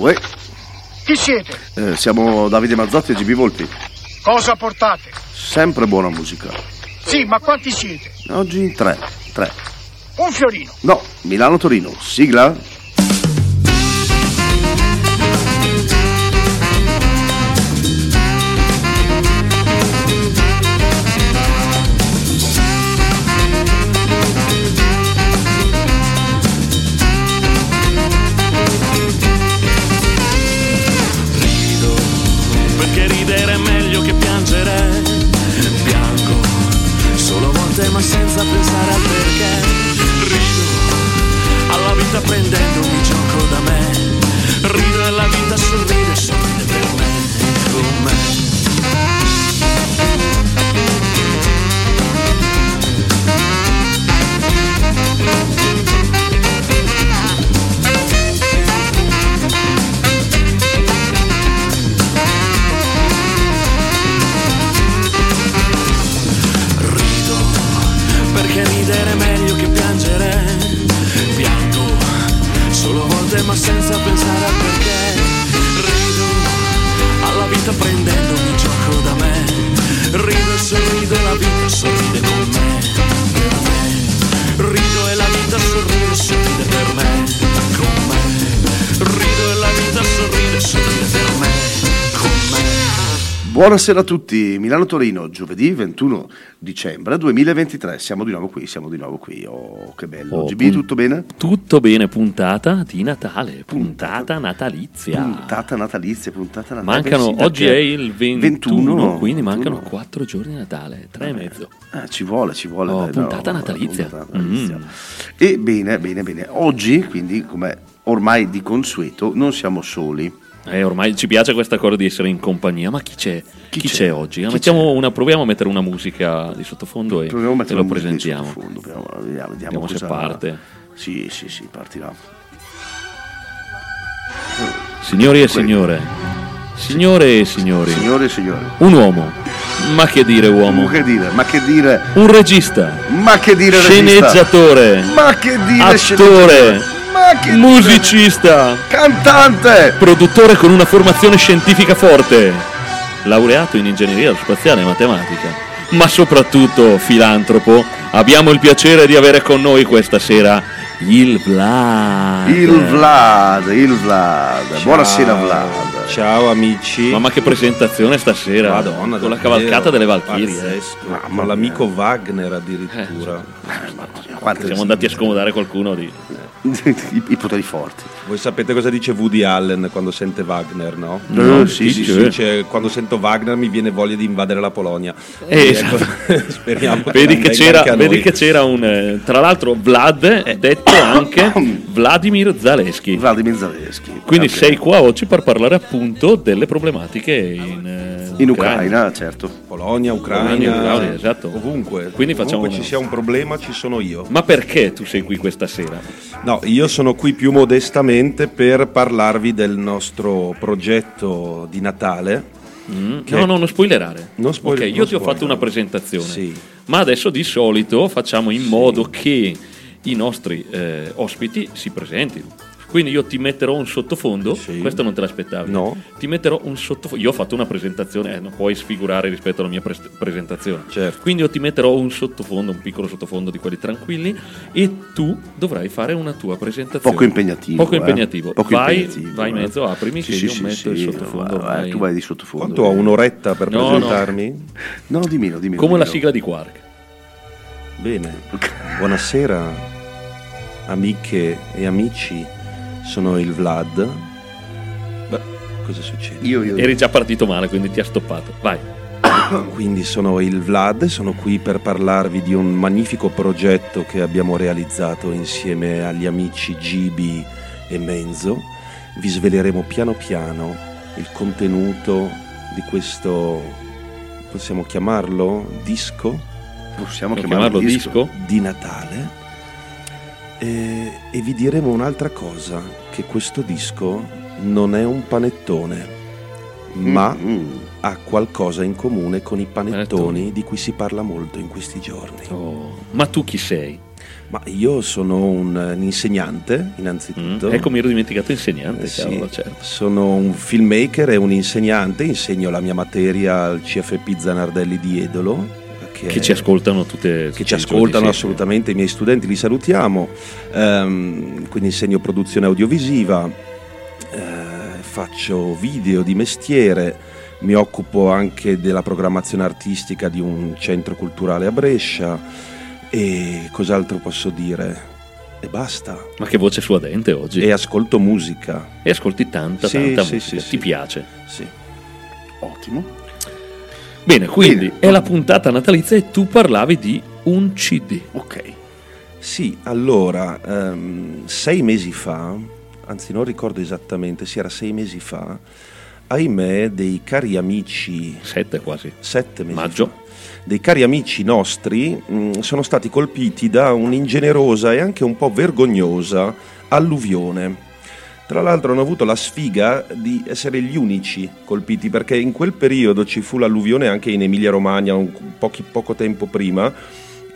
Uè, Chi siete? eh, siamo Davide Mazzotti e GB Volpi. Cosa portate? Sempre buona musica. Sì, ma quanti siete? Oggi in tre. Tre. Un fiorino. No, Milano-Torino. Sigla? Buonasera a tutti, Milano-Torino, giovedì 21 dicembre 2023. Siamo di nuovo qui, siamo di nuovo qui. Oh, che bello. Oh, GB, pun- tutto bene? Tutto bene, puntata di Natale, puntata natalizia. Puntata natalizia, puntata natalizia. Mancano, sì, oggi è il 21, 21, quindi 21. mancano 4 giorni di Natale, 3 e mezzo. Eh, ci vuole, ci vuole. Oh, dai, puntata no, natalizia. puntata natalizia. Mm. E bene, bene, bene. Oggi, quindi, come ormai di consueto, non siamo soli. Eh, ormai ci piace questa cosa di essere in compagnia, ma chi c'è? Chi, Chi c'è? c'è? oggi? Chi Mettiamo una- proviamo a mettere una musica di sottofondo e, e lo presentiamo. sottofondo, Vediamo, vediamo, vediamo Vediamo se cosa- parte. Sì, sì, sì, partirà. Signori e signore, signore e signori, Signore e signori. un uomo, ma che dire uomo? Ma che dire? Ma che dire? Un regista, Ma che dire regista? sceneggiatore, Ma che dire attore, sceneggiatore? Ma che musicista, Cantante! produttore con una formazione scientifica forte, laureato in ingegneria spaziale e matematica, ma soprattutto filantropo, abbiamo il piacere di avere con noi questa sera il Vlad. Il Vlad, il Vlad. Buonasera Vlad. Ciao amici. Mamma che presentazione stasera, Madonna, con la cavalcata delle Valchirie. eh. Mamma Con l'amico mia. Wagner addirittura. Quante- Siamo andati a scomodare qualcuno di... I, i poteri forti. Voi sapete cosa dice Woody Allen quando sente Wagner, no? No, sì, dice? sì, sì. Dice, quando sento Wagner mi viene voglia di invadere la Polonia. Eh, Ecco, speriamo Vedi che, c'era, vedi che c'era un... eh, Tra l'altro Vlad, detto anche Vladimir Zaleschi. Vladimir Zaleschi. Quindi Ok. sei qua oggi per parlare appunto delle problematiche in, eh, In Ucraina, certo. Polonia, Ucraina, Polonia, Ucraina, esatto. ovunque. Quindi facciamo Ovunque una- ci sia un problema ci sono io. Ma perché tu sei qui questa sera? No, io sono qui più modestamente per parlarvi del nostro progetto di Natale. Mm? No, no, non spoilerare. Non spoiler- Ok, io non ti ho fatto spoiler. una presentazione. Sì. Ma adesso di solito facciamo in modo che i nostri eh, ospiti si presentino. Quindi io ti metterò un sottofondo, Sì. questo non te l'aspettavi. No. Ti metterò un sottofondo. Io ho fatto una presentazione, eh, non puoi sfigurare rispetto alla mia pres- presentazione. Certo. Quindi io ti metterò un sottofondo, un piccolo sottofondo di quelli tranquilli e tu dovrai fare una tua presentazione. Poco impegnativo. Poco eh. impegnativo. Poco vai, impegnativo, vai in eh. mezzo, aprimi Sì, che sì, io sì, metto il sottofondo. vai, vai. tu vai di sottofondo. Quanto ho? Un'oretta per No, no. presentarmi? No, dimmi, no, dimmi. Come la dimmi. sigla di Quark. Bene, buonasera amiche e amici, sono il Vlad. Beh, cosa succede? Io, io. Eri già partito male, quindi ti ha stoppato. Vai. Quindi sono il Vlad, sono qui per parlarvi di un magnifico progetto che abbiamo realizzato insieme agli amici Gibi e Menzo. Vi sveleremo piano piano il contenuto di questo, possiamo chiamarlo, disco Possiamo chiamarlo, chiamarlo disco? di Natale e, e vi diremo un'altra cosa, che questo disco non è un panettone. ma Mm. ha qualcosa in comune con i panettoni di cui si parla molto in questi giorni. Oh, Ma tu chi sei? Ma io sono un, un insegnante, Mm? innanzitutto. Ecco, mi ero dimenticato insegnante, Eh sì, cavolo, certo. Sono un filmmaker e un insegnante, insegno la mia materia al CFP Zanardelli di Edolo. Che, Che ci ascoltano tutte che ci ascoltano assolutamente, i miei studenti li salutiamo, Ehm, quindi insegno produzione audiovisiva, eh, faccio video di mestiere, mi occupo anche della programmazione artistica di un centro culturale a Brescia e cos'altro posso dire? E basta. Ma che voce suadente oggi. E ascolto musica, E ascolti tanta, Sì, tanta sì, musica. sì, Ti sì. piace? sì. Ottimo. Bene, quindi Bene. è la puntata natalizia e tu parlavi di un CD. Ok. Sì, allora, ehm, sei mesi fa, anzi non ricordo esattamente, sì era sei mesi fa, ahimè dei cari amici, Sette quasi. sette mesi Maggio. fa, dei cari amici nostri mh, sono stati colpiti da un'ingenerosa e anche un po' vergognosa alluvione. Tra l'altro hanno avuto la sfiga di essere gli unici colpiti perché in quel periodo ci fu l'alluvione anche in Emilia Romagna un pochi- poco tempo prima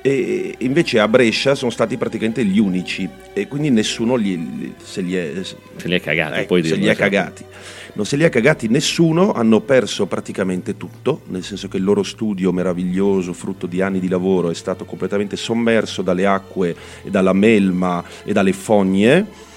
e invece a Brescia sono stati praticamente gli unici e quindi nessuno gli- se li è, Se li hai cagati, Ecco, poi se li ha esatto. cagati. Non se li ha cagati nessuno, hanno perso praticamente tutto, nel senso che il loro studio meraviglioso, frutto di anni di lavoro, è stato completamente sommerso dalle acque e dalla melma e dalle fogne.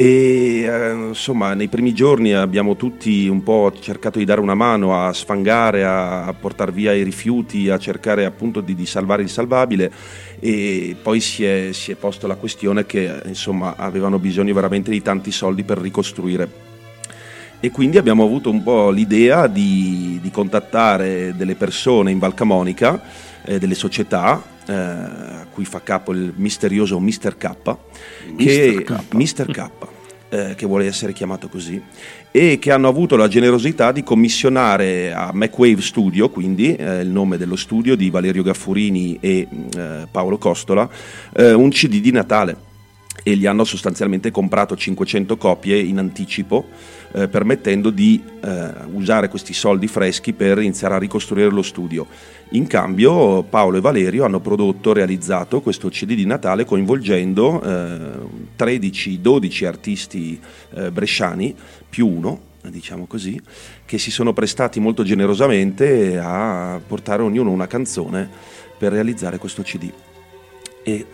E eh, insomma, nei primi giorni abbiamo tutti un po' cercato di dare una mano a sfangare, a, portare via i rifiuti, a cercare appunto di, di salvare il salvabile e poi si è, si è posto la questione che insomma avevano bisogno veramente di tanti soldi per ricostruire. E quindi abbiamo avuto un po' l'idea di, di contattare delle persone in Val Camonica, eh, delle società, eh, a cui fa capo il misterioso Mr. K, che, Mr. K. Mr. K, eh, che vuole essere chiamato così, e che hanno avuto la generosità di commissionare a MacWave Studio, quindi eh, il nome dello studio di Valerio Gaffurini e eh, Paolo Costola, eh, un CD di Natale e gli hanno sostanzialmente comprato 500 copie in anticipo, eh, permettendo di eh, usare questi soldi freschi per iniziare a ricostruire lo studio. In cambio Paolo e Valerio hanno prodotto, realizzato questo CD di Natale coinvolgendo eh, 13-12 artisti eh, bresciani, più uno, diciamo così, che si sono prestati molto generosamente a portare ognuno una canzone per realizzare questo CD. E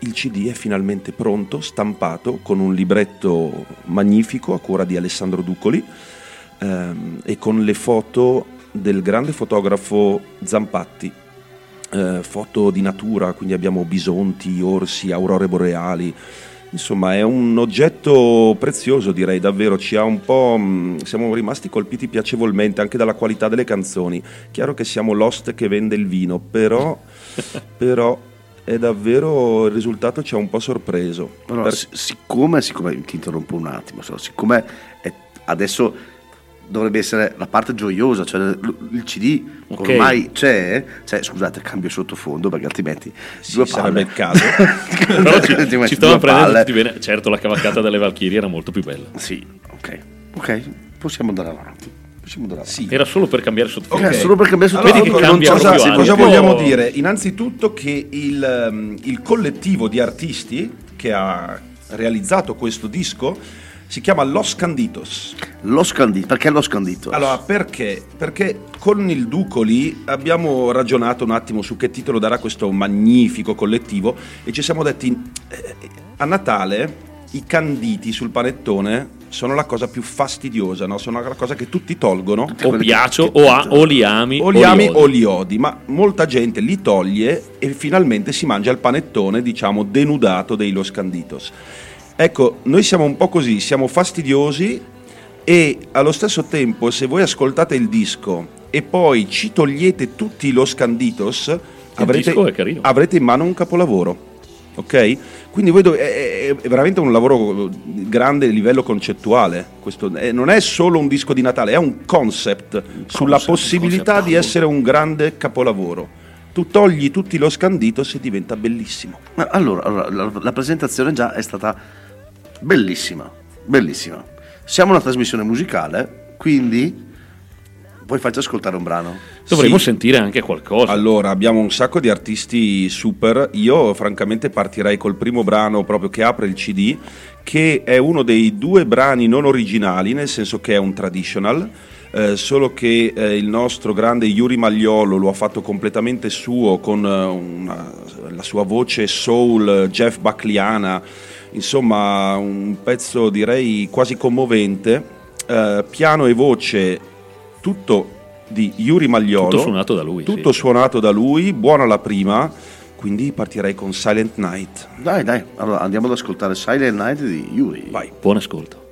il CD è finalmente pronto, stampato, con un libretto magnifico a cura di Alessandro Duccoli ehm, e con le foto del grande fotografo Zampatti. Eh, foto di natura, quindi abbiamo bisonti, orsi, aurore boreali. Insomma, è un oggetto prezioso, direi davvero. Ci ha un po'. mh, siamo rimasti colpiti piacevolmente anche dalla qualità delle canzoni. Chiaro che siamo l'host che vende il vino, però. però è davvero il risultato ci ha un po' sorpreso. Allora, Per- si- siccome, siccome ti interrompo un attimo, siccome è- adesso dovrebbe essere la parte gioiosa, cioè il CD Ok. ormai c'è, cioè, scusate, cambio sottofondo perché altrimenti Sì, due sarebbe palle. il caso. Però ci, ci stavano due prendendo tutti bene. Certo, la cavalcata delle Valchirie era molto più bella. Sì, ok, ok, possiamo andare avanti. Possiamo andare avanti. Sì. Era solo per cambiare sottofondo. Ok, solo per cambiare Allora, sottofondo. Vedi che non- cambia cosa, cosa vogliamo dire? Innanzitutto che il, ehm, il collettivo di artisti che ha realizzato questo disco si chiama Los Canditos. Lo scandito, perché lo scandito? Allora, perché? Perché con il Ducoli abbiamo ragionato un attimo su che titolo darà questo magnifico collettivo e ci siamo detti, eh, a Natale i canditi sul panettone sono la cosa più fastidiosa, no? sono la cosa che tutti tolgono. O piaccio, che- o, a- o li ami, O li ami odi. o li odi, ma molta gente li toglie e finalmente si mangia il panettone, diciamo, denudato dei Los Canditos. Ecco, noi siamo un po' così, siamo fastidiosi e allo stesso tempo se voi ascoltate il disco e poi ci togliete tutti i Los Canditos, avrete, disco è carino. avrete in mano un capolavoro. Ok? Quindi dov- è, è- veramente un lavoro di grande livello concettuale. Questo è- non è solo un disco di Natale, è un concept sulla concept, possibilità concept di essere un grande capolavoro. Tu togli tutti lo scanditos e diventa bellissimo. Allora, allora, la, la presentazione già è stata bellissima, bellissima. Siamo una trasmissione musicale, quindi Poi facci ascoltare un brano. Dovremmo Sì. sentire anche qualcosa. Allora, abbiamo un sacco di artisti super. Io, francamente, partirei col primo brano proprio che apre il CD, che è uno dei due brani non originali, nel senso che è un traditional. eh, solo che eh, il nostro grande Yuri Magliolo lo ha fatto completamente suo con eh, una- la sua voce soul Jeff Buckliana, insomma un pezzo direi quasi commovente, eh, piano e voce tutto di Yuri Magliolo. Tutto suonato da lui, Tutto sì. suonato da lui, buona la prima, quindi partirei con Silent Night. Dai, dai, allora andiamo ad ascoltare Silent Night di Yuri. Vai. Buon ascolto.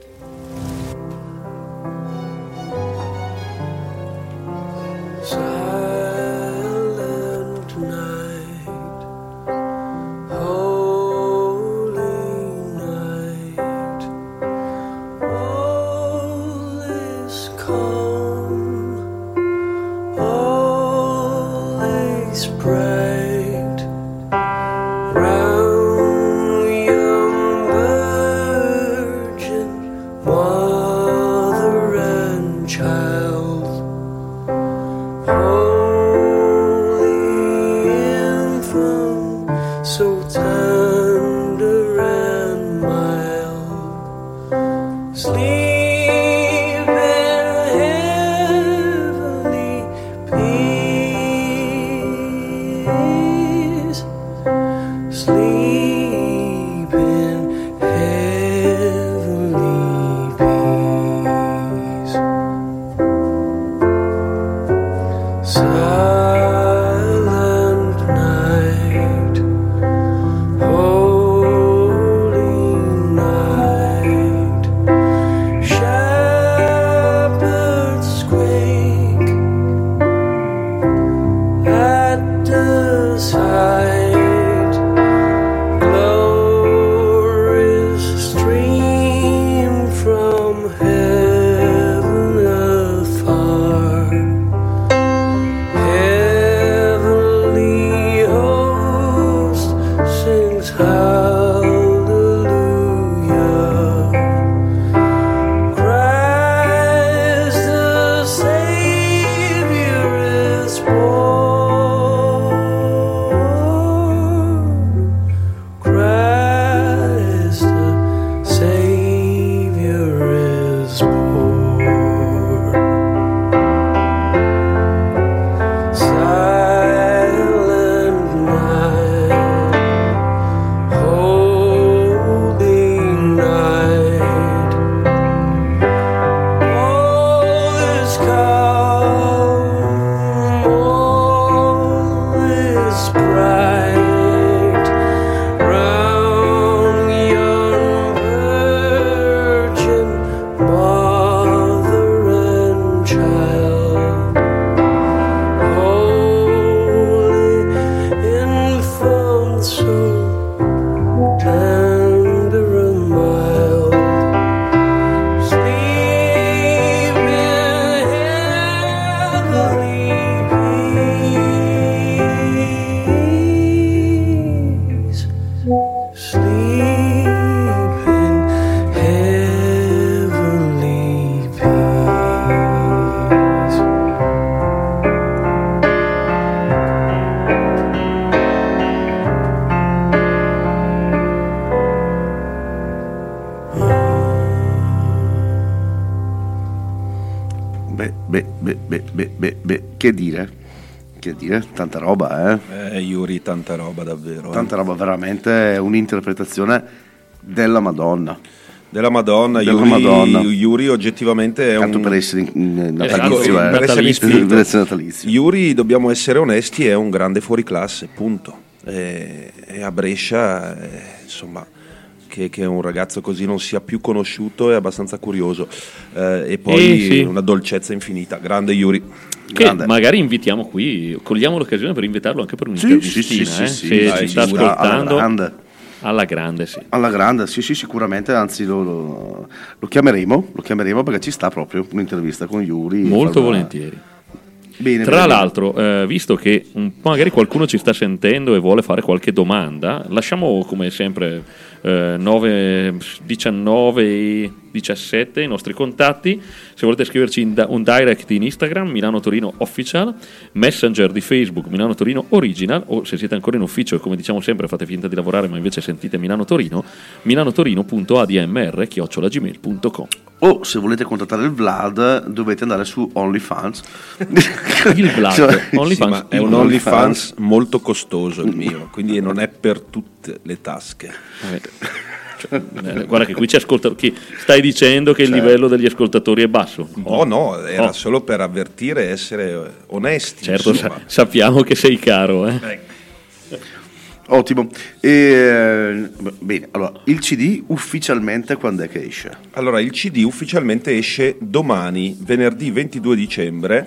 Che dire? Tanta roba, eh? Eh, Yuri, tanta roba davvero. eh. Tanta roba, veramente un'interpretazione della Madonna. Della Madonna, Della Yuri, Madonna. Yuri oggettivamente è Tanto un... per essere Esatto, natalizio, eh. per essere in natalizio. spirito. Per essere natalizio. Yuri, dobbiamo essere onesti, è un grande fuoriclasse, punto. E, e a Brescia, eh, insomma, che, che un ragazzo così non sia più conosciuto è abbastanza curioso. Eh, e poi Eh, sì. una dolcezza infinita. Grande Yuri. Che Grande. magari invitiamo qui, cogliamo l'occasione per invitarlo anche per un'intervistina, sì, sì, eh, sì, se sì, ci sta ascoltando. grande. Alla grande, sì. Alla grande, sì, sì, sicuramente, anzi lo, lo- lo chiameremo, lo chiameremo perché ci sta proprio un'intervista con Yuri. Molto Farà- volentieri. Bene, Tra bene, l'altro, eh, visto che magari qualcuno ci sta sentendo e vuole fare qualche domanda, lasciamo come sempre eh, 9, 19, 17 i nostri contatti. Se volete scriverci in da- un direct in Instagram, Milano Torino Official, Messenger di Facebook, Milano Torino Original, o se siete ancora in ufficio e come diciamo sempre fate finta di lavorare ma invece sentite Milano Torino, milanotorino.admr.gmail.com. O se volete contattare il Vlad dovete andare su OnlyFans. Il Vlad, Cioè, OnlyFans, Sì, è un. OnlyFans molto costoso il mio, quindi non è per tutte le tasche. Cioè, eh, guarda che qui ci ascolta chi stai dicendo che il livello degli ascoltatori è basso Oh no, era Oh. solo per avvertire e essere onesti. certo sa- sappiamo che sei caro eh. Ottimo. E, eh, bene, allora, il CD ufficialmente quando è che esce? Allora, il CD ufficialmente esce domani, venerdì 22 dicembre,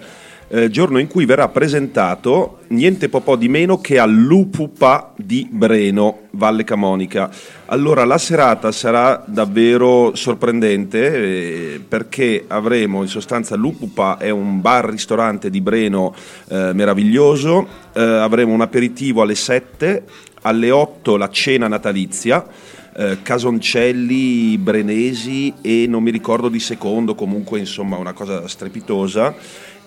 eh, giorno in cui verrà presentato niente po' di meno che all'Upupa di Breno, Valle Camonica. Allora, la serata sarà davvero sorprendente eh, perché avremo in sostanza l'Upupa è un bar-ristorante di Breno eh, meraviglioso, eh, avremo un aperitivo alle 7, alle 8 la cena natalizia eh, Casoncelli, Brenesi e non mi ricordo di secondo, comunque insomma una cosa strepitosa,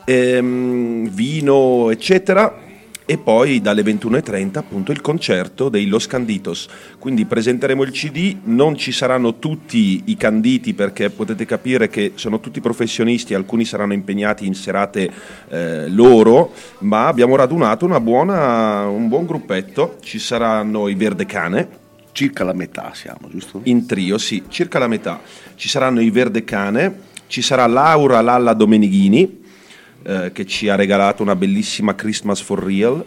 ehm, vino eccetera. E poi dalle 21.30 appunto il concerto dei Los Canditos. Quindi presenteremo il CD, non ci saranno tutti i canditi perché potete capire che sono tutti professionisti, alcuni saranno impegnati in serate eh, loro, ma abbiamo radunato una buona, un buon gruppetto, ci saranno i Verde Cane, Circa la metà siamo, giusto? in trio, sì, circa la metà. Ci saranno i Verde Cane, ci sarà Laura Lalla Domenighini, eh, che ci ha regalato una bellissima Christmas for Real.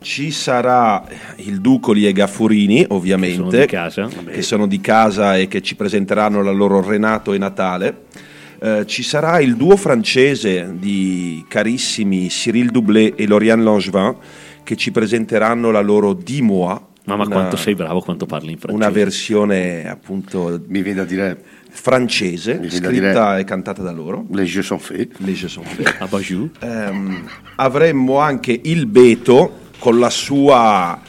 Ci sarà il Ducoli e Gaffurini, ovviamente, Sono di casa. che sono di casa e che ci presenteranno la loro Renato e Natale. Eh, ci sarà il duo francese di carissimi Cyril Doublé e Lauriane Langevin che ci presenteranno la loro Dis-moi. mamma una- quanto sei bravo quanto parli in francese una versione appunto Mi viene da dire francese, Mi scritta e cantata da loro. les jeux sont faits. Les Jeux sont faits. a Bajou Ehm, avremmo anche il Beto con la sua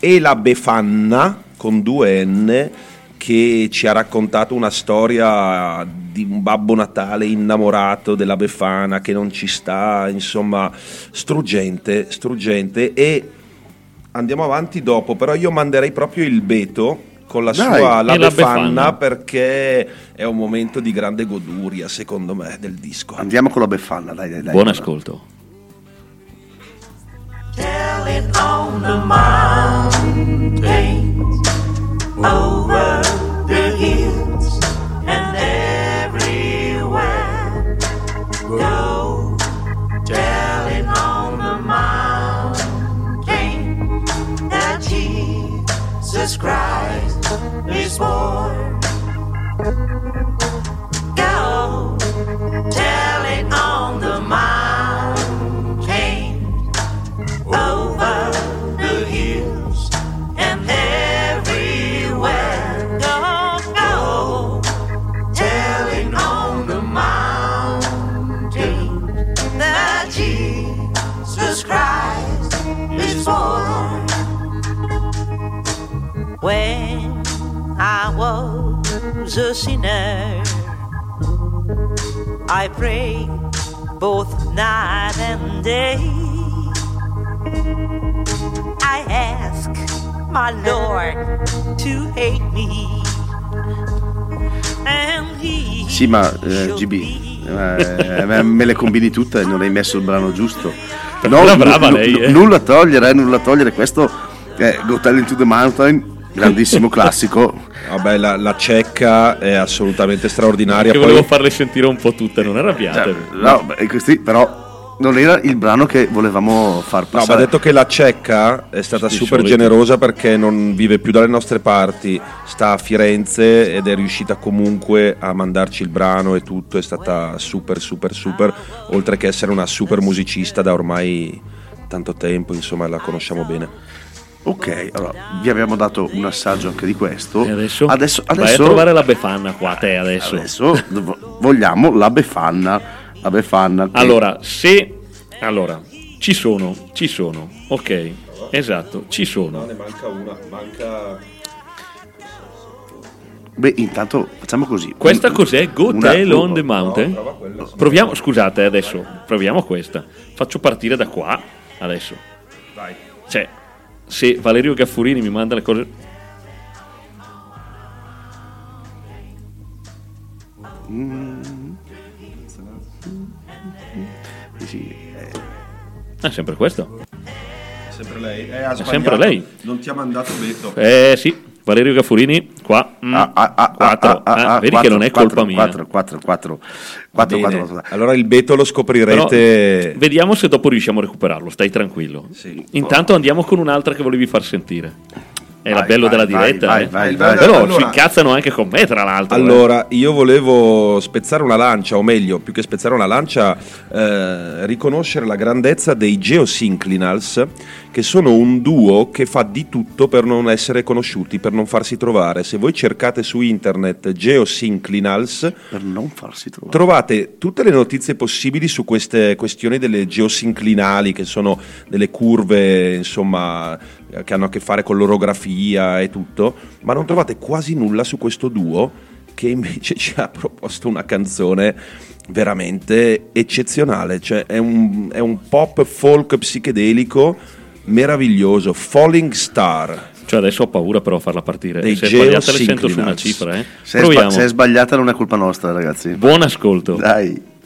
E la Befanna con due N che ci ha raccontato una storia di un babbo Natale innamorato della Befana che non ci sta, insomma, struggente, struggente e andiamo avanti dopo, però io manderei proprio il Beto con la Dai, sua La Befana Befana. perché è un momento di grande goduria, secondo me, del disco. Andiamo con la befana, dai, dai, dai. buon ascolto Telling on the mountains, over the hills, and everywhere. Go telling on the mountain that Jesus Christ is born. Go telling was a sinner, I prayed both night and day. I ask my Lord to hate me. And he Sì, ma eh, GB, me eh, me le combini tutte e non hai messo il brano giusto. Però brava nu- lei, nu- eh. Nulla togliere, eh, nulla togliere. Questo è Go Tell Into the Mountain, grandissimo classico. Vabbè, la, la cecca è assolutamente straordinaria. che Poi volevo farle sentire un po' tutte non arrabbiate Cioè, no, beh, questi, però non era il brano che volevamo far No, va passare. detto che la cecca è stata Di super solito. generosa perché non vive più dalle nostre parti, sta a Firenze ed è riuscita comunque a mandarci il brano e tutto, è stata super super super, oltre che essere una super musicista da ormai tanto tempo, insomma la conosciamo bene. Ok, allora vi abbiamo dato un assaggio anche di questo. e adesso, adesso, vai a adesso- trovare la Befana qua te adesso adesso vo- vogliamo la Befana. La Befana. che- Allora, se Allora, ci sono, ci sono, ok, esatto, ci sono. ne manca una, manca... Beh, intanto facciamo così. Questa cos'è? Go Una- on the no, Mountain? prova quella. Proviamo, scusate, adesso proviamo questa. Faccio partire da qua, adesso. Vai. Cioè, se Valerio Gaffurini mi manda le cose... Sì, sì, eh, È sempre questo. Sempre lei. Eh, ha sempre lei. Non ti ha mandato Beto. Eh sì, Valerio Gaffurini, qua. mm, ah, ah, ah, quattro. ah, ah, Eh, ah, vedi quattro, che non è quattro, colpa mia. 4, 4, 4, 4, Bene. 4, Allora il Beto lo Però, scoprirete. vediamo se dopo riusciamo a recuperarlo, stai tranquillo. Sì. Intanto andiamo con un'altra che volevi far sentire. È Vai, il bello vai, della diretta, vai, eh. vai, vai. Però si Allora- incazzano anche con me, tra l'altro. eh. Allora, io volevo spezzare una lancia, o meglio, più che spezzare una lancia, eh, riconoscere la grandezza dei Geosynclinals, che sono un duo che fa di tutto per non essere conosciuti, per non farsi trovare. Se voi cercate su internet Geosynclinals, per non farsi trovare. Trovate tutte le notizie possibili su queste questioni delle geosinclinali, che sono delle curve, insomma, eh, che hanno a che fare con l'orografia e tutto, ma non trovate quasi nulla su questo duo che invece ci ha proposto una canzone veramente eccezionale, cioè è un, è un pop folk psichedelico meraviglioso, Falling Star. Cioè adesso ho paura però a farla partire. Dei se è sbagliata le sento su una cifra, eh. Se è, se è sbagliata non è colpa nostra, ragazzi. Buon ascolto. Dai.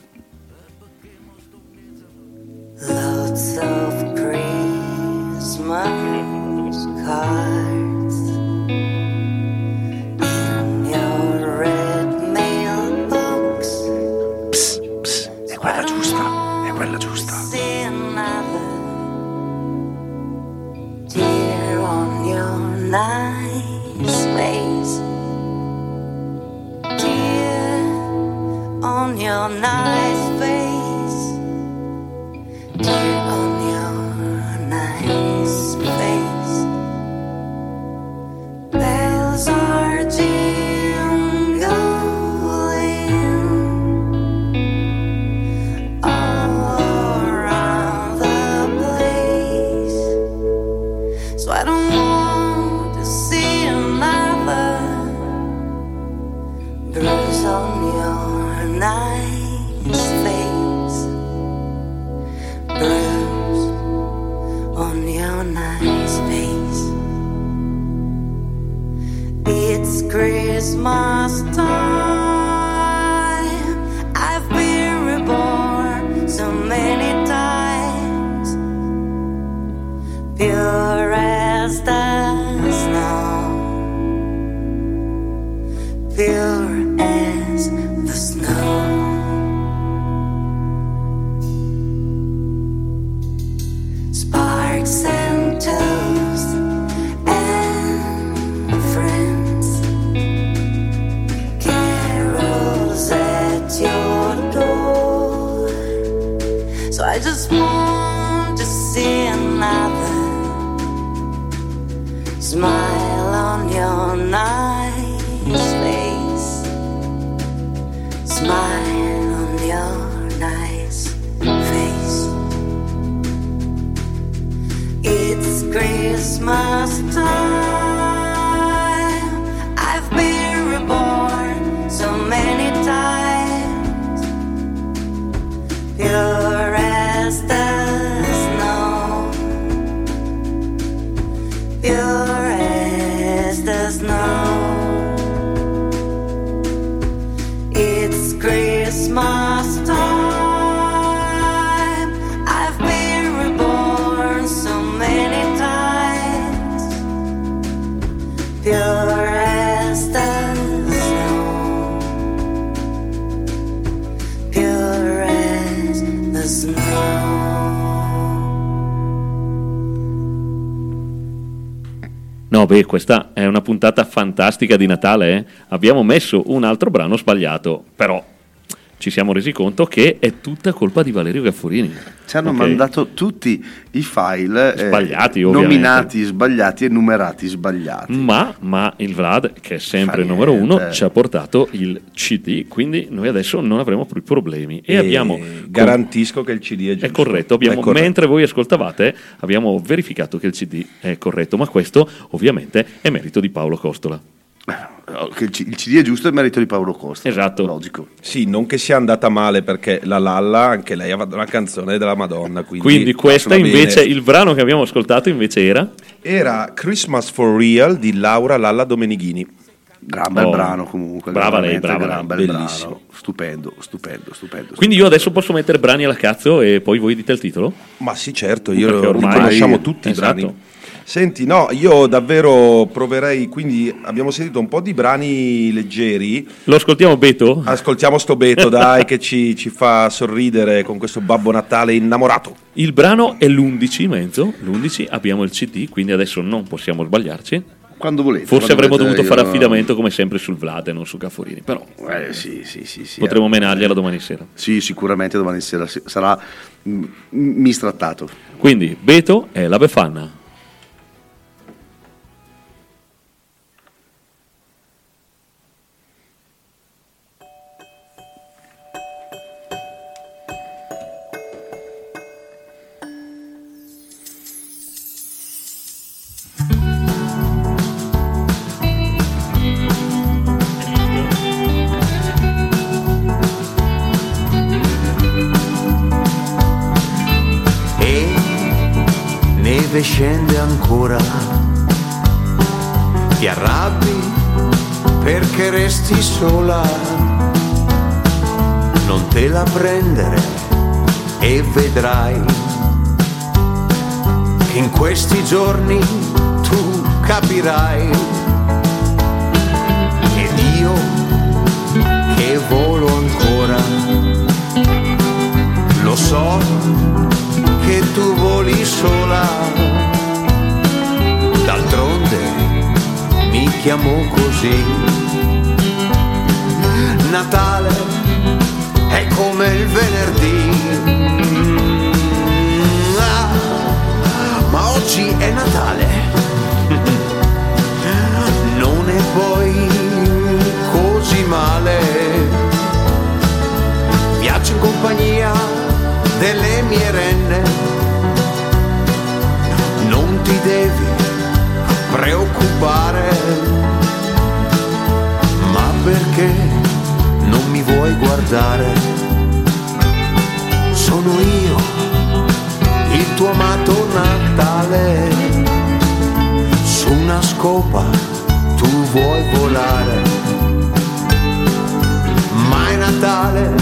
On your Beh, questa è una puntata fantastica di Natale. eh. Abbiamo messo un altro brano sbagliato, però ci siamo resi conto che è tutta colpa di Valerio Gaffurini. Ci hanno Ok? mandato tutti i file eh, Sbagliati, ovviamente. nominati sbagliati e numerati sbagliati. Ma, ma il Vlad, che è sempre il numero uno, ci ha portato il CD, quindi noi adesso non avremo più problemi. E, E abbiamo garantisco che il CD è giusto. È corretto, abbiamo- È corretto. mentre voi ascoltavate abbiamo verificato che il CD è corretto, ma questo ovviamente è merito di Paolo Costola. Eh, Che il, CD è giusto è merito di Paolo Costa. Esatto. Logico. Sì, non che sia andata male perché la Lalla, anche lei ha fatto una canzone della Madonna. Quindi, Quindi questa invece, bene. il brano che abbiamo ascoltato invece era... Era Christmas for Real di Laura Lalla Domenighini. Gran bel Oh. brano comunque. Brava lei, brava gran bel Bellissimo. brano. Stupendo, stupendo, stupendo. Quindi io adesso posso mettere brani alla cazzo e poi voi dite il titolo? Ma sì, certo, io ormai- li conosciamo tutti Esatto. i brani. Senti, no, io davvero proverei, quindi abbiamo sentito un po' di brani leggeri, Lo ascoltiamo Beto? ascoltiamo sto Beto, dai, che ci, ci fa sorridere con questo Babbo Natale innamorato. Il brano è l'11 mezzo, l'11 abbiamo il CD, quindi adesso non possiamo sbagliarci. Quando volete. Forse quando avremmo volete, dovuto fare affidamento come sempre sul Vlad e non su Gaffurini, però Eh, sì, sì, sì, sì. potremo eh. menargliela domani sera. Sì, sicuramente domani sera sarà mistrattato. Quindi Beto è la Befana. Guardare? Sono io, il tuo amato Natale, su una scopa tu vuoi volare ma è Natale,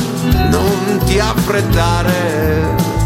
non ti affrettare.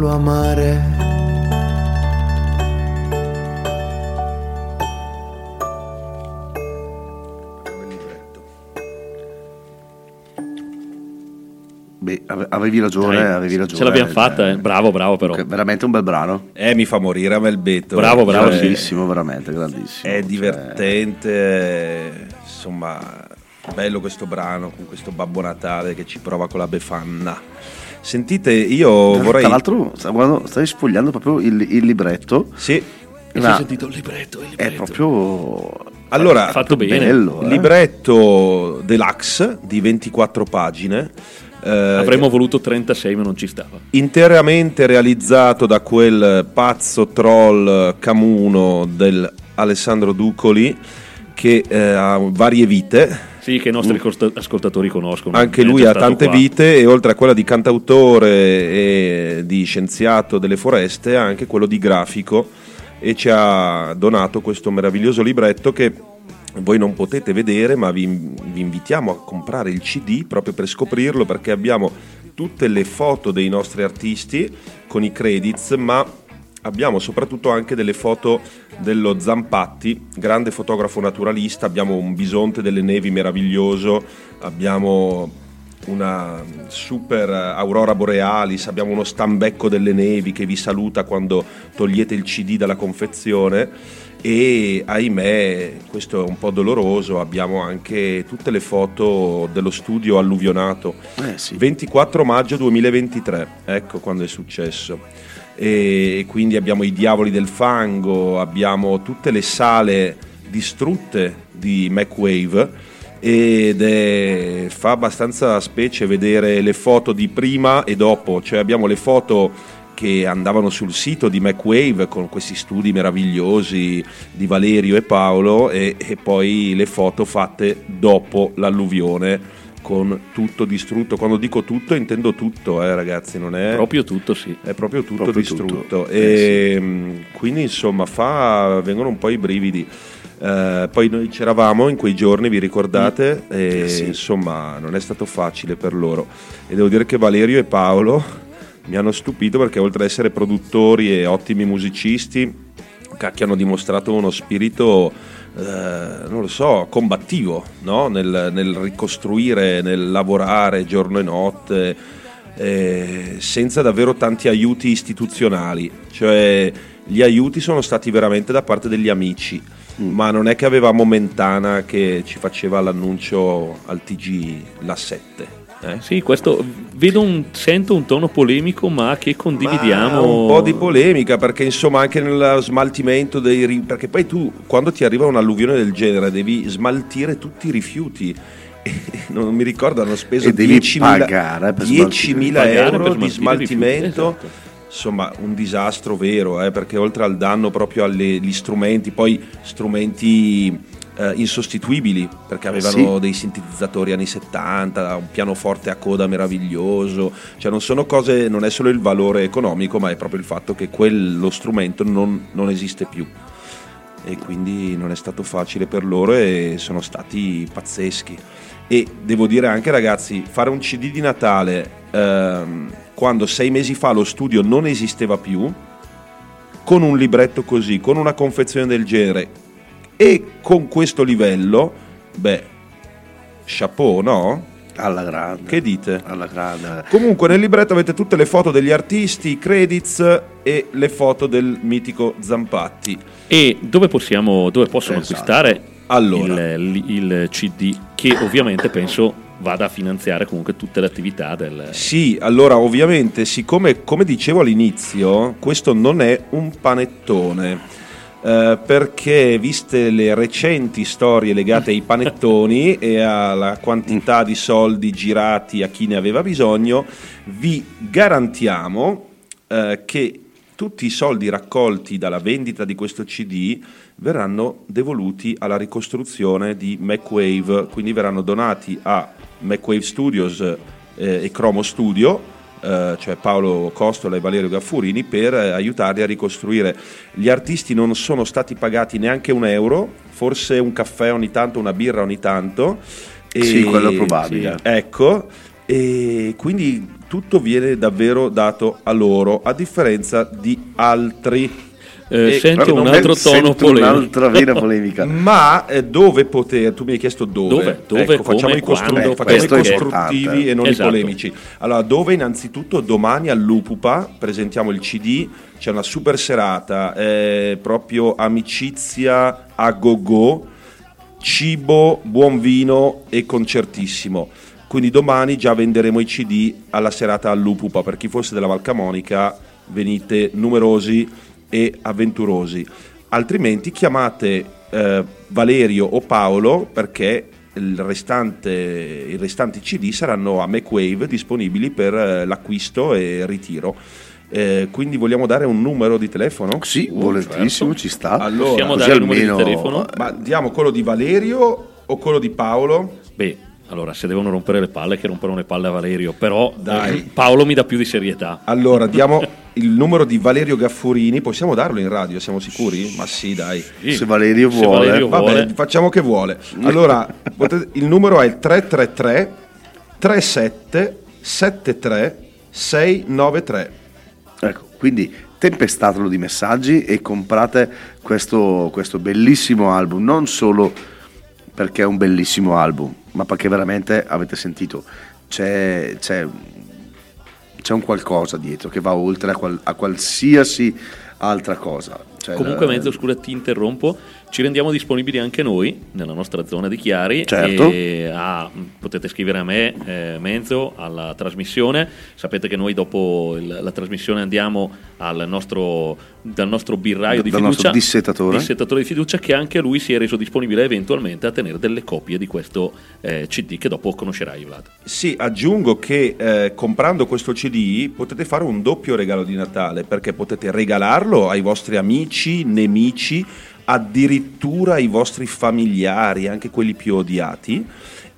Solo amare. Beh, avevi ragione, Dai, avevi ragione. Ce l'abbiamo eh, fatta, eh. bravo, bravo però. Che- Veramente un bel brano. Eh, mi fa morire a me il Beto. Bravo, bravo, Cioè. Grandissimo, veramente, grandissimo. È Cioè, divertente, eh, insomma, bello questo brano con questo Babbo Natale che ci prova con la Befanna. Sentite, io tra- vorrei... Tra l'altro, guarda, stai sfogliando proprio il, il libretto Sì, si Ma è sentito il libretto, il è libretto. proprio Allora, Fatto bene. bello. eh. libretto deluxe di 24 pagine. eh, Avremmo voluto 36 ma non ci stava. interamente realizzato da quel pazzo troll camuno del Alessandro Ducoli che eh, ha varie vite Sì, che i nostri costa- ascoltatori conoscono. anche lui ha tante qua. vite e oltre a quella di cantautore e di scienziato delle foreste ha anche quello di grafico e ci ha donato questo meraviglioso libretto che voi non potete vedere ma vi, vi invitiamo a comprare il CD proprio per scoprirlo perché abbiamo tutte le foto dei nostri artisti con i credits ma abbiamo soprattutto anche delle foto dello Zampatti, grande fotografo naturalista, abbiamo un bisonte delle nevi meraviglioso, abbiamo una super aurora borealis, abbiamo uno stambecco delle nevi che vi saluta quando togliete il CD dalla confezione e ahimè, questo è un po' doloroso, abbiamo anche tutte le foto dello studio alluvionato. Eh, sì. 24 maggio 2023, ecco quando è successo. E quindi abbiamo i diavoli del fango, abbiamo tutte le sale distrutte di MacWave ed è, fa abbastanza specie vedere le foto di prima e dopo, cioè abbiamo le foto che andavano sul sito di MacWave con questi studi meravigliosi di Valerio e Paolo e, e poi le foto fatte dopo l'alluvione con tutto distrutto. Quando dico tutto intendo tutto, eh, ragazzi, non è Proprio tutto, sì. è proprio tutto Proprio distrutto. tutto. E, mh, Quindi insomma fa, vengono un po' i brividi. Eh, poi noi c'eravamo in quei giorni, vi ricordate? E Eh, sì. insomma non è stato facile per loro. E devo dire che Valerio e Paolo mi hanno stupito perché oltre ad essere produttori e ottimi musicisti, cacchio hanno dimostrato uno spirito, eh, non lo so, combattivo, no? nel, nel ricostruire, nel lavorare giorno e notte, eh, senza davvero tanti aiuti istituzionali. Cioè gli aiuti sono stati veramente da parte degli amici, ma non è che avevamo Mentana che ci faceva l'annuncio al TG la 7. Eh? Sì, questo vedo un, sento un tono polemico, ma che condividiamo. Ma un po' di polemica perché insomma anche nello smaltimento dei ri- perché poi tu quando ti arriva un'alluvione del genere devi smaltire tutti i rifiuti e non mi ricordo hanno speso E devi 10.000 pagare per 10.000 Pagare euro per di rifiuti, smaltimento esatto. insomma un disastro vero eh, perché oltre al danno proprio agli strumenti poi strumenti eh, insostituibili perché avevano Sì. dei sintetizzatori anni 70 un pianoforte a coda meraviglioso. Cioè non sono cose non è solo il valore economico ma è proprio il fatto che quello strumento non, non esiste più. E quindi non è stato facile per loro e sono stati pazzeschi. E devo dire anche ragazzi fare un cd di Natale ehm, quando sei mesi fa lo studio non esisteva più con un libretto così con una confezione del genere e con questo livello beh chapeau no? Alla grande. che dite? Alla grande. Comunque nel libretto avete tutte le foto degli artisti, i credits e le foto del mitico Zampatti. E dove, possiamo, dove possono Esatto. acquistare Allora. il, il CD, che ovviamente penso vada a finanziare comunque tutte le attività del... Sì, allora ovviamente, siccome come dicevo all'inizio, questo non è un panettone. Eh, perché viste le recenti storie legate ai panettoni e alla quantità di soldi girati a chi ne aveva bisogno, vi garantiamo eh, che tutti i soldi raccolti dalla vendita di questo CD verranno devoluti alla ricostruzione di MacWave, quindi verranno donati a MacWave Studios eh, e Chromo Studio, eh, cioè Paolo Costola e Valerio Gaffurini, per aiutarli a ricostruire. Gli artisti non sono stati pagati neanche un euro, forse un caffè ogni tanto, una birra ogni tanto. E- Sì, quello è probabile. Ecco, e quindi tutto viene davvero dato a loro, a differenza di altri. Eh, E- sento un altro tono polemico. Un'altra vera polemica. Ma eh, dove poter, tu mi hai chiesto dove, Dove? Dove, Ecco, facciamo come, i, costru- quando? facciamo i costruttivi e non Esatto. i polemici. Allora, dove innanzitutto domani all'Upupa presentiamo il CD, c'è una super serata, è proprio amicizia a go-go, cibo, buon vino e concertissimo. Quindi domani già venderemo i CD alla serata all'Upupa. Per chi fosse della Valcamonica, venite numerosi e avventurosi. altrimenti chiamate eh, Valerio o Paolo perché il restante, i restanti CD saranno a MacWave disponibili per eh, l'acquisto e il ritiro. Eh, quindi vogliamo dare un numero di telefono? Sì, volentissimo, ci sta. Allora, Possiamo dare il numero di telefono? Ma diamo quello di Valerio o quello di Paolo? Beh, allora se devono rompere le palle, che romperanno le palle a Valerio, però Dai. eh, Paolo mi dà più di serietà. Allora, diamo il numero di Valerio Gaffurini. Possiamo darlo in radio, siamo sicuri? Ma sì, dai. Sì. Se Valerio Se vuole. Valerio Vabbè, vuole. facciamo che vuole. Allora, potete- il numero è il 333 37 73 693. Ecco, quindi tempestatelo di messaggi e comprate questo, questo bellissimo album, non solo perché è un bellissimo album, ma perché veramente avete sentito, c'è, c'è, c'è un qualcosa dietro che va oltre a, qual- a qualsiasi altra cosa. Cioè, Comunque, la- mezzo scusa, ti interrompo. Ci rendiamo disponibili anche noi nella nostra zona di Chiari. Certo. E a- potete scrivere a me, eh, Menzo, alla trasmissione. Sapete che noi dopo il- la trasmissione andiamo al nostro, dal nostro birraio di Dal fiducia. nostro dissetatore. dissetatore di fiducia, che anche lui si è reso disponibile eventualmente a tenere delle copie di questo eh, CD che dopo conoscerai, Vlad. Sì, aggiungo che eh, comprando questo CD potete fare un doppio regalo di Natale perché potete regalarlo ai vostri amici, nemici, addirittura ai vostri familiari, anche quelli più odiati,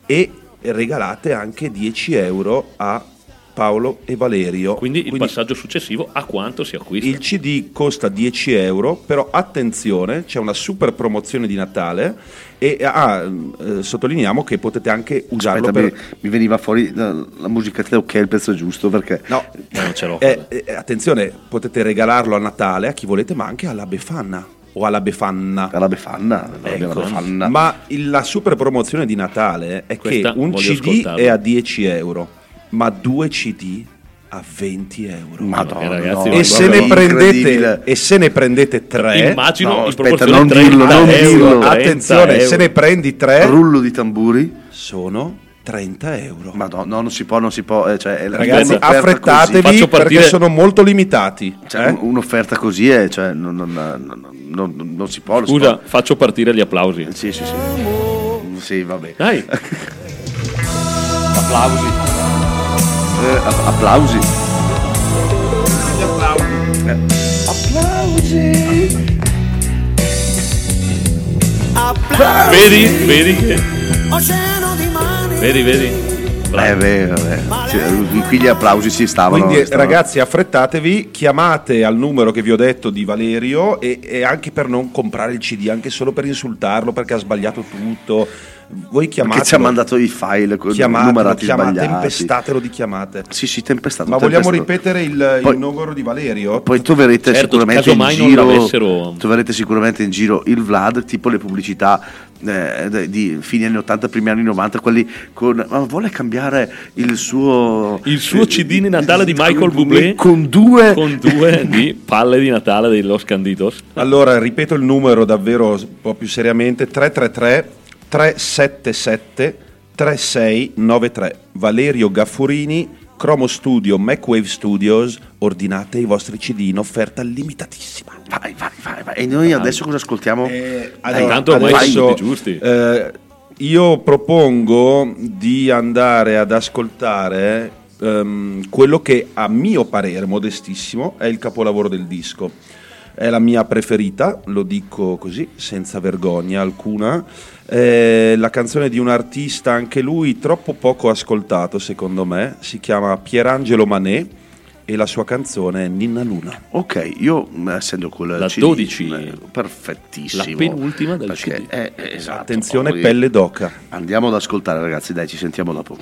e regalate anche 10 euro a Paolo e Valerio. Quindi il passaggio successivo a quanto si acquista. Il CD costa 10 euro, però attenzione, c'è una super promozione di Natale e ah, eh, sottolineiamo che potete anche usarlo Aspetta, per... mi, mi veniva fuori la, la musichetta ok, il pezzo giusto perché... No, Eh, non ce l'ho. eh, eh, attenzione, potete regalarlo a Natale a chi volete, ma anche alla Befana o alla Befana. Alla Befana, alla Ecco. Befana. Ma il- la super promozione di Natale è Questa che un CD è a 10 euro, ma due CD a 20 euro. Madonna, ragazzi, no, e, se ne prendete, e se ne prendete tre, Immagino No, in aspetta, non 30 dirlo, non dirlo. 30 attenzione, se ne prendi tre, Rullo di tamburi. sono 30 euro. Ma no, no, non si può, non si può. eh, cioè, Ragazzi, affrettatevi perché sono molto limitati. cioè, eh? un- un'offerta così è, cioè, non, non- non- non- non si può. non si Scusa, può. faccio partire gli applausi. Sì, sì, sì. Sì, vabbè. Dai, Applausi. Eh, app- applausi. vedi, vedi che... Vedi, vedi. Eh, beh, vabbè. Sì, qui gli applausi ci stavano. Quindi stavano. ragazzi affrettatevi, chiamate al numero che vi ho detto di Valerio e, e anche per non comprare il CD, anche solo per insultarlo perché ha sbagliato tutto. Voi chiamate. Che ci ha mandato i file con chiamatelo, numerati chiamate, sbagliati. tempestatelo di chiamate. Sì, sì, tempestato. Ma vogliamo tempestato. ripetere il, il Poi- numero di Valerio? Poi troverete Certo, sicuramente in giro troverete sicuramente in giro il Vlad, tipo le pubblicità eh, di fine anni 80, primi anni 90, quelli con ma vuole cambiare il suo Il suo CD di Natale di Michael con- Bublé con due con due di palle di Natale dei Los Canditos. Allora, ripeto il numero davvero un po' più seriamente: 333 377 3693. Valerio Gaffurini, Chromo Studio, Macwave Studios. Ordinate i vostri CD in offerta limitatissima. vai, vai, vai, vai. E noi adesso cosa ascoltiamo? Eh, Dai, intanto ormai tutti giusti. eh, io propongo di andare ad ascoltare ehm, quello che a mio parere, modestissimo, è il capolavoro del disco. È la mia preferita, lo dico così, senza vergogna alcuna. È la canzone di un artista, anche lui troppo poco ascoltato secondo me, si chiama Pierangelo Manet e la sua canzone è Ninna Luna. Ok, io mh, essendo con La CD, 12. mh, perfettissimo. La penultima del Perché CD. è- è- esatto, Attenzione, poi- pelle d'oca. Andiamo ad ascoltare ragazzi, dai, ci sentiamo dopo.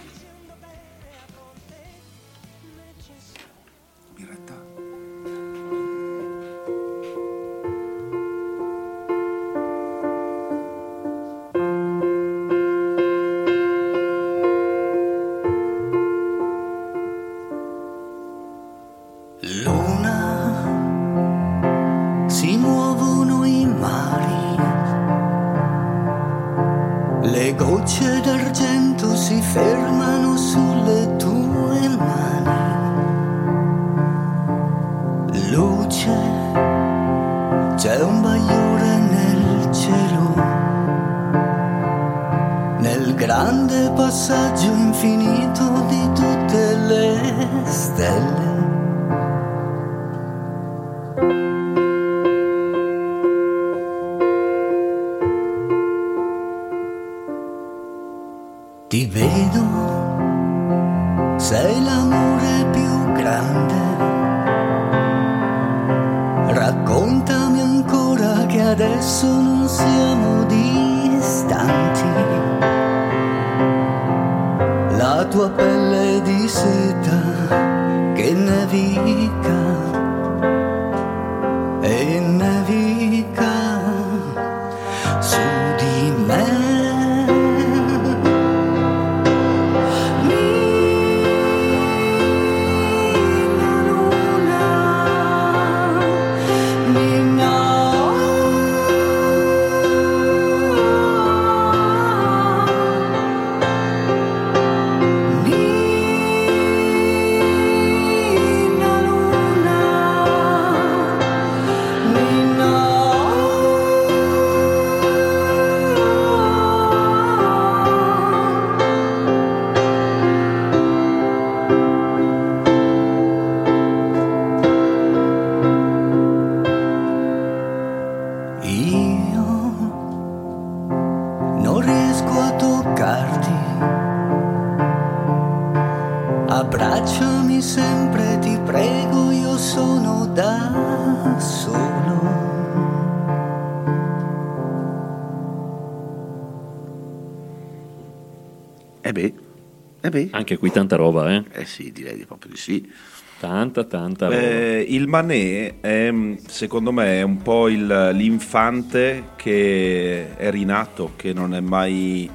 Anche qui tanta roba, eh? Eh sì, direi di proprio di sì. Tanta, tanta roba. Eh, il Manet è, secondo me, è un po' il- l'infante che è rinato, che non è mai.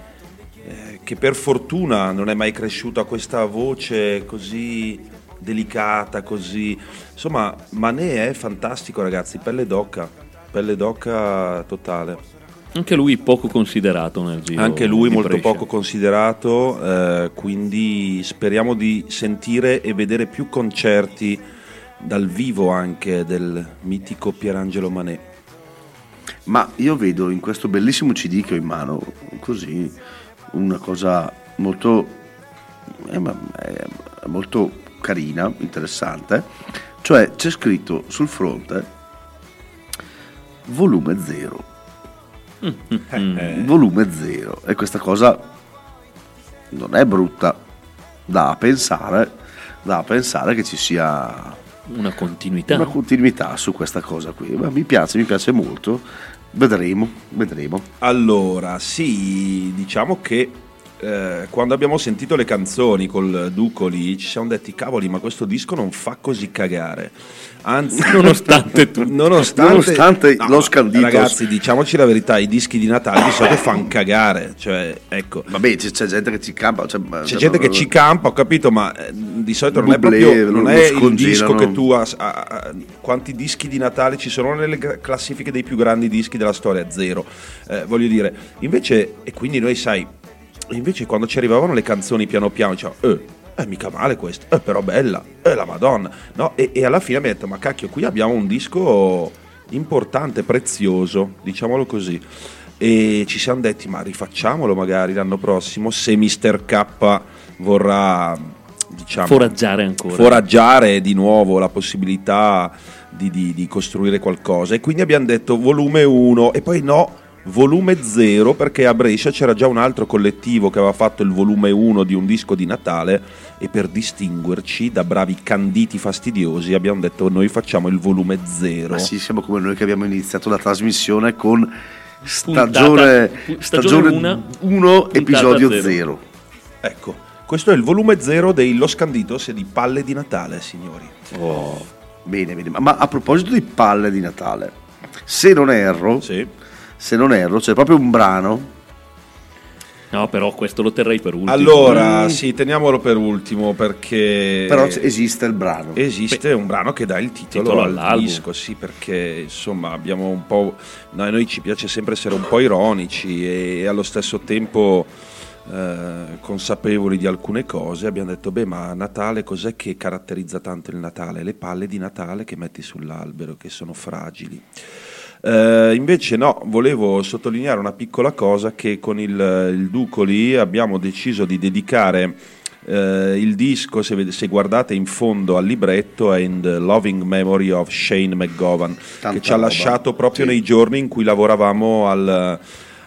eh, che per fortuna non è mai cresciuto a questa voce così delicata, così. Insomma, Manet è fantastico, ragazzi. Pelle d'oca, pelle d'oca totale. Anche lui poco considerato nel giro. Anche lui di molto Brescia. poco considerato, eh, quindi speriamo di sentire e vedere più concerti dal vivo anche del mitico Pierangelo Manet. Ma io vedo in questo bellissimo CD che ho in mano, così, una cosa molto, eh, eh, molto carina, interessante. Cioè c'è scritto sul fronte volume 0. Eh, Volume 0. E questa cosa non è brutta da pensare, da pensare che ci sia Una continuità. una continuità su questa cosa qui. Ma mi piace, mi piace molto. Vedremo, vedremo. Allora, sì, diciamo che eh, quando abbiamo sentito le canzoni col Ducoli ci siamo detti cavoli ma questo disco non fa così cagare anzi Nonostante tutto. nonostante, Nonostante lo scandito. ragazzi diciamoci la verità i dischi di Natale di solito fanno cagare cioè ecco Vabbè, c'è, c'è gente che ci campa. Cioè, C'è gente che ci campa, ho capito, ma eh, di solito non è Bublé, proprio lo- non è il disco che tu has- a- a- quanti dischi di Natale ci sono nelle classifiche dei più grandi dischi della storia? Zero. Eh, voglio dire, invece, e quindi noi sai, invece quando ci arrivavano le canzoni piano piano, diciamo, eh, eh, mica male questo, eh, però bella, eh, la madonna, no? E, e alla fine mi ha detto, ma cacchio, qui abbiamo un disco importante, prezioso, diciamolo così. E ci siamo detti, ma rifacciamolo magari l'anno prossimo, se Mr. K vorrà, diciamo, Foraggiare ancora. foraggiare di nuovo la possibilità di, di- di costruire qualcosa. E quindi abbiamo detto volume 1 e poi no, volume 0 perché a Brescia c'era già un altro collettivo che aveva fatto il volume 1 di un disco di Natale e per distinguerci da bravi canditi fastidiosi abbiamo detto noi facciamo il volume 0. Ma sì, siamo come noi che abbiamo iniziato la trasmissione con stagione Puntata- stagione una, 1, puntata episodio zero. 0. Ecco, questo è il volume 0 dei Los Canditos e di Palle di Natale, signori. Bene, bene. Ma, ma a proposito di palle di Natale, se non erro, Sì. Se non erro, c'è proprio un brano. No, però questo lo terrei per ultimo. Allora, sì, teniamolo per ultimo perché Però c- esiste il brano. esiste un brano che dà il titolo, Titolo al all'album. disco, sì, perché insomma abbiamo un po'. no, a noi ci piace sempre essere un po' ironici e, allo stesso tempo eh, consapevoli di alcune cose. Abbiamo detto, beh, ma Natale cos'è che caratterizza tanto il Natale? Le palle di Natale che metti sull'albero, che sono fragili. Eh, invece no, volevo sottolineare una piccola cosa che con il, il Ducoli abbiamo deciso di dedicare eh, il disco, se, se guardate in fondo al libretto, è in The Loving Memory of Shane McGowan, Tanta che ci ha roba. lasciato proprio Sì. nei giorni in cui lavoravamo al,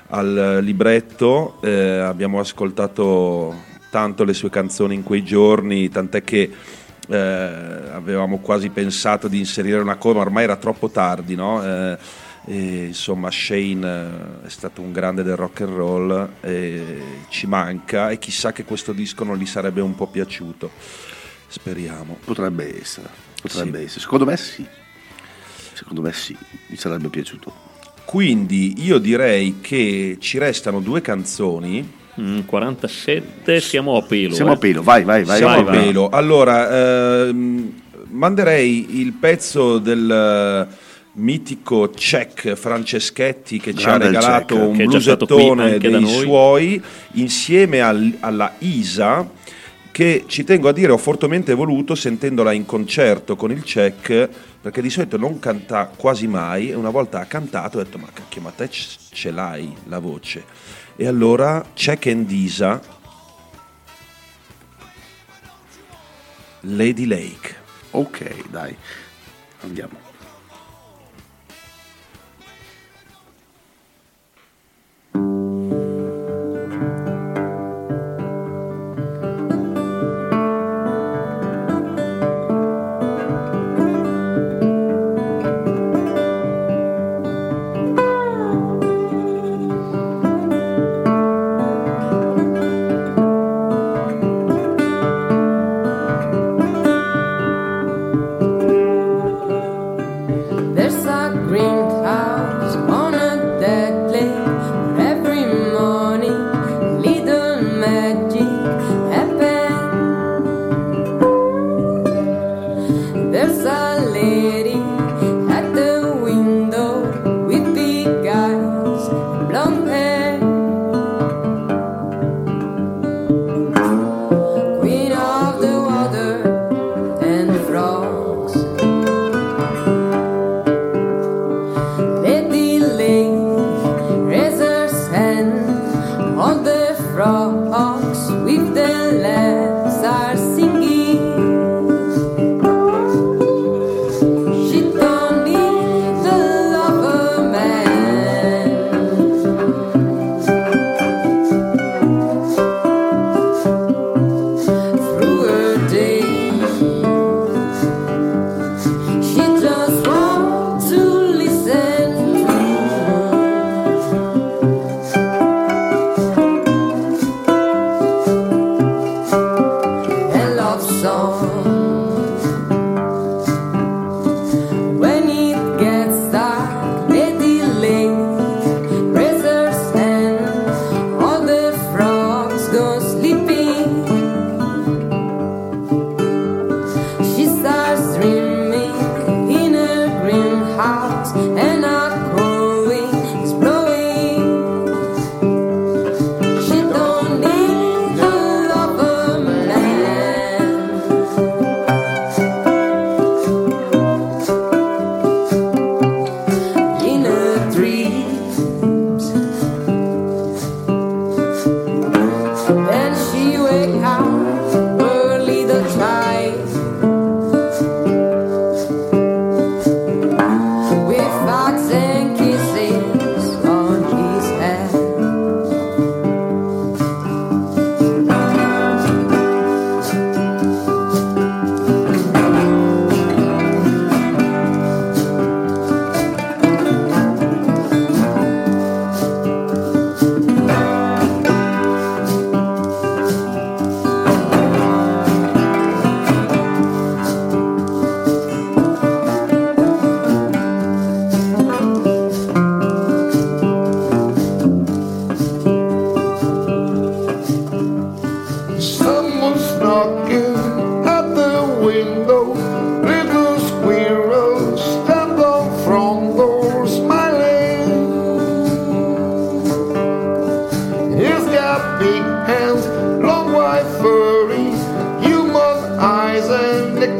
al libretto, eh, abbiamo ascoltato tanto le sue canzoni in quei giorni, tant'è che eh, avevamo quasi pensato di inserire una cover, ma ormai era troppo tardi, no? Eh, e, insomma, Shane eh, è stato un grande del rock and roll, ci manca e chissà che questo disco non gli sarebbe un po' piaciuto. Speriamo. Potrebbe essere, potrebbe essere. Secondo me sì. Secondo me sì, mi sarebbe piaciuto. Quindi io direi che ci restano due canzoni. Mm, 47, siamo a pelo. Siamo eh. a pelo, vai, vai, vai. Siamo vai, a vai. pelo. Allora, ehm, manderei il pezzo del eh, mitico Cech Franceschetti che ci ha Grande regalato Cech, un blusettone dei suoi insieme al- alla Isa che ci tengo a dire ho fortemente voluto sentendola in concerto con il Cech perché di solito non canta quasi mai e una volta ha cantato ho detto ma cacchio ma te ce l'hai la voce e allora Cech and Isa Lady Lake Ok, dai. Andiamo.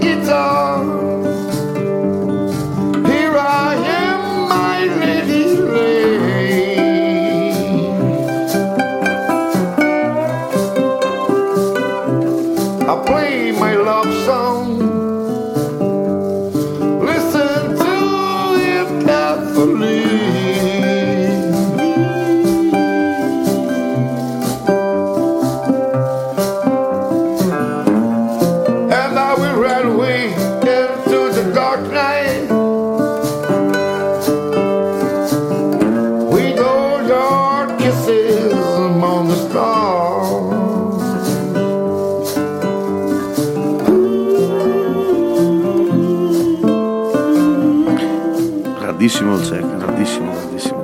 Guitar.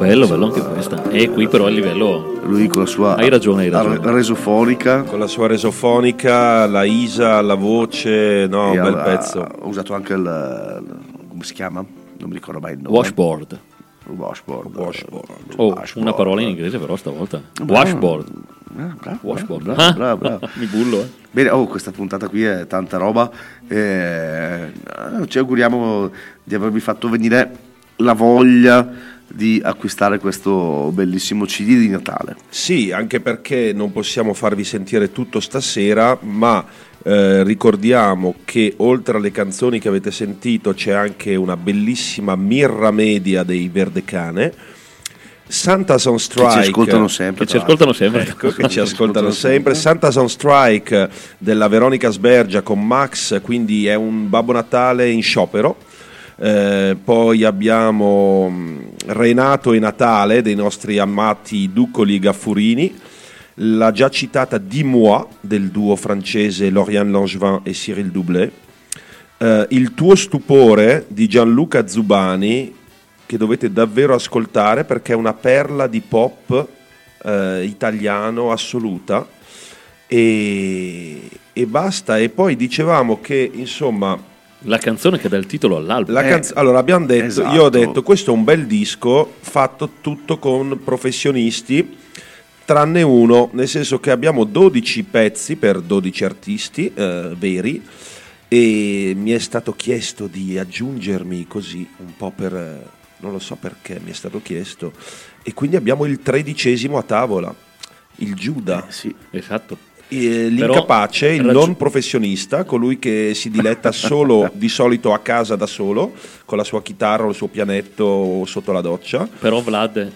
Bello, bello anche questa. E qui però a livello... Lui con la sua Hai ragione, hai ragione. ar- resofonica. Con la sua resofonica, la Isa, la voce, no, un bel ha- pezzo. Ha usato anche il, come si chiama? Non mi ricordo mai il nome. Washboard. Washboard. Washboard. Oh, Washboard. una parola in inglese però stavolta. Bravo. Washboard. Ah, bravo, Washboard. bravo, bravo, bravo. Mi bullo, eh. Bene, oh, questa puntata qui è tanta roba. eh, ci auguriamo di avervi fatto venire la voglia di acquistare questo bellissimo CD di Natale. Sì, anche perché non possiamo farvi sentire tutto stasera, ma eh, ricordiamo che oltre alle canzoni che avete sentito c'è anche una bellissima mirra media dei Verdecane. Santa's on Strike Che ci ascoltano sempre. Che ci ascoltano sempre. Ecco, che ci ascoltano sempre. Santa's on Strike della Veronica Sbergia con Max, quindi è un Babbo Natale in sciopero. Eh, poi abbiamo mm, Renato e Natale dei nostri amati Duccoli Gaffurini, la già citata Dis-moi del duo francese Lauriane Langevin e Cyril Doublet, eh, Il tuo stupore di Gianluca Zubani che dovete davvero ascoltare perché è una perla di pop eh, italiano assoluta. E, e basta. E poi dicevamo che insomma La canzone che dà il titolo all'album. la Eh, canz- allora abbiamo detto, esatto. io ho detto questo è un bel disco fatto tutto con professionisti tranne uno, nel senso che abbiamo 12 pezzi per 12 artisti eh, veri e mi è stato chiesto di aggiungermi così un po' per, eh, non lo so perché mi è stato chiesto e quindi abbiamo il tredicesimo a tavola, il Giuda. Eh, sì. Esatto. Eh, L'incapace, il raggi- non professionista, colui che si diletta solo di solito a casa da solo, con la sua chitarra o il suo pianetto sotto la doccia. Però Vlad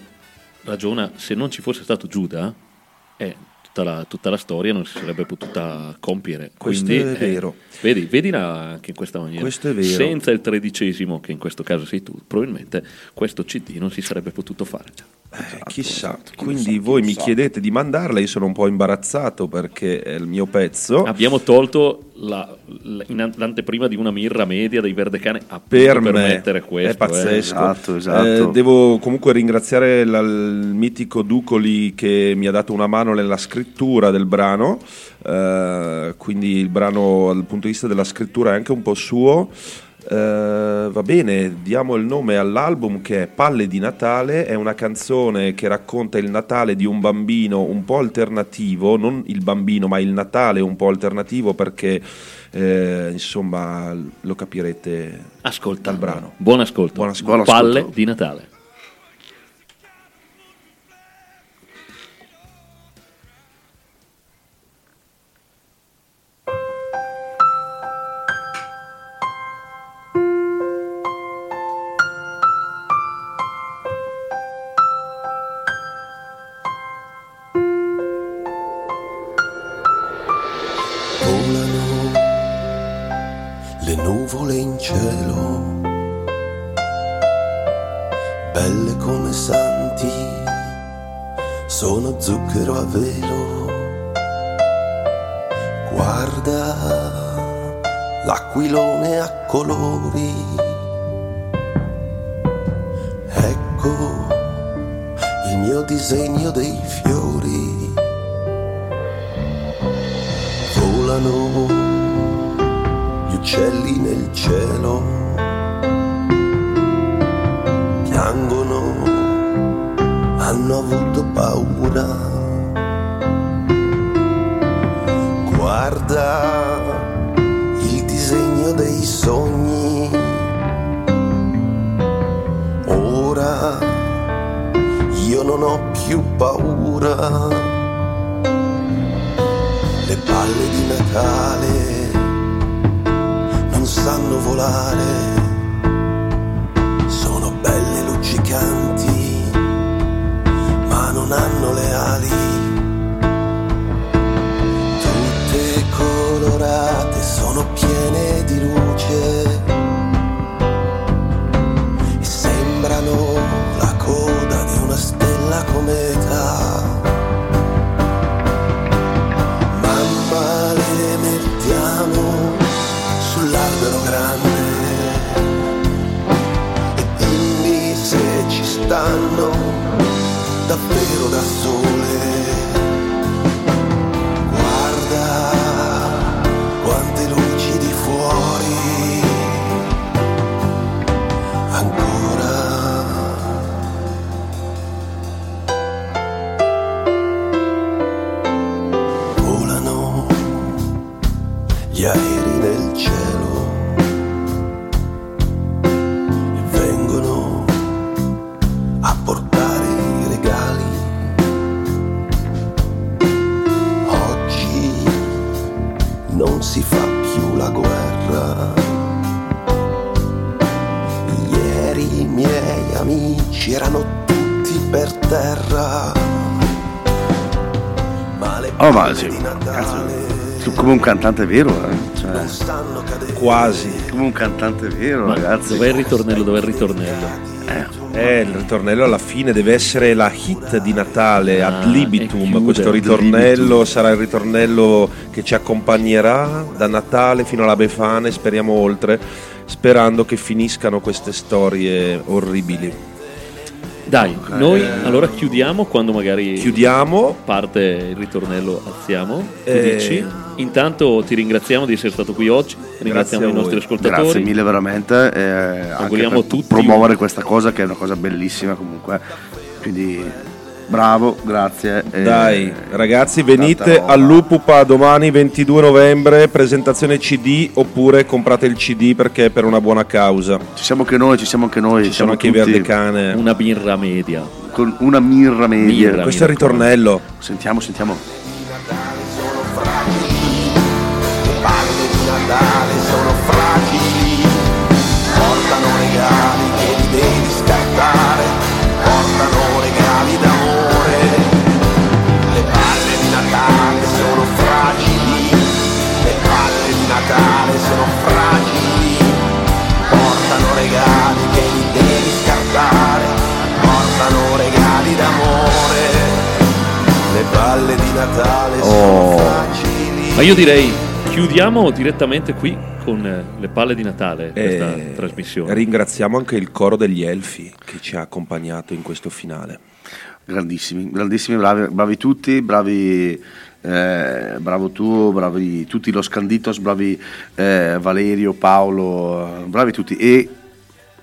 ragiona, se non ci fosse stato Giuda, eh, tutta, la, tutta la storia non si sarebbe potuta compiere. Questo Quindi, è eh, vero. vedi, vedila anche in questa maniera. Questo è vero. Senza il tredicesimo, che in questo caso sei tu, probabilmente questo CD non si sarebbe potuto fare. Eh, chissà, quindi voi mi chiedete di mandarla, io sono un po' imbarazzato perché è il mio pezzo. Abbiamo tolto la- la- in- l'anteprima di una mirra media dei Verdecane per, per, me mettere questo. è pazzesco. eh. Esatto, esatto. Eh, devo comunque ringraziare la- il mitico Ducoli che mi ha dato una mano nella scrittura del brano, eh, quindi il brano dal punto di vista della scrittura è anche un po' suo. Eh, va bene, diamo il nome all'album che è Palle di Natale, è una canzone che racconta il Natale di un bambino un po' alternativo, non il bambino ma il Natale un po' alternativo perché eh, insomma lo capirete Ascolta dal brano. Buon ascolto. Buon ascolto. Buon ascolto. Palle di Natale. Sono piene di luce. Cantante vero, eh? Cioè. Quasi. come un cantante vero, Ma ragazzi. dov'è il ritornello? Dov'è il ritornello? Eh, il ritornello alla fine deve essere la hit di Natale, Ah, ad libitum. Questo ritornello sarà il ritornello che ci accompagnerà da Natale fino alla Befana e speriamo oltre, sperando che finiscano queste storie orribili. Dai, noi allora chiudiamo quando magari Chiudiamo. parte il ritornello, alziamo. Tu Eh, dici? Intanto ti ringraziamo di essere stato qui oggi, ringraziamo a i nostri ascoltatori. Grazie mille veramente. eh, anche Auguriamo per tutti promuovere questa cosa che è una cosa bellissima comunque. Quindi bravo, grazie. Dai, ragazzi, venite all'Upupa domani 22 novembre, presentazione CD oppure comprate il CD perché è per una buona causa. Ci siamo anche noi, ci siamo anche noi. Ci sono siamo anche i tutti Verdecane. Una birra media. Con una mirra media. Mirra. Questo è il ritornello. Sentiamo, sentiamo. Fragili. Ma io direi chiudiamo direttamente qui con eh, le palle di Natale questa E trasmissione. ringraziamo anche il coro degli elfi che ci ha accompagnato in questo finale. Grandissimi, grandissimi, bravi, bravi tutti, bravi. eh, bravo tu, bravi tutti lo Scanditos, bravi eh, Valerio, Paolo, eh, bravi tutti e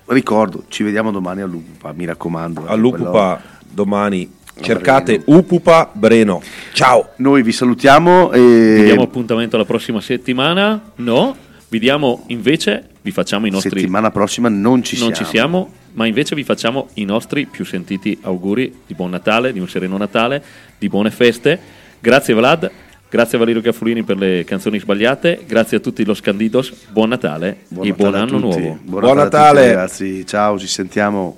ricordo, ci vediamo domani all'Upupa, mi raccomando. perché All'Upupa domani No, cercate Breno. Upupa Breno. Ciao! Noi vi salutiamo Vi e diamo appuntamento la prossima settimana? No? Vi diamo invece, vi facciamo i nostri... settimana prossima non ci non siamo. ci siamo, ma invece vi facciamo i nostri più sentiti auguri di buon Natale, di un sereno Natale, di buone feste. Grazie Vlad, grazie a Valerio Caffulini per le canzoni sbagliate, grazie a tutti lo Scandidos, buon Natale Buon e Natale buon anno nuovo. Buon Buon Natale, a tutti, Natale. ragazzi, ciao, ci sentiamo.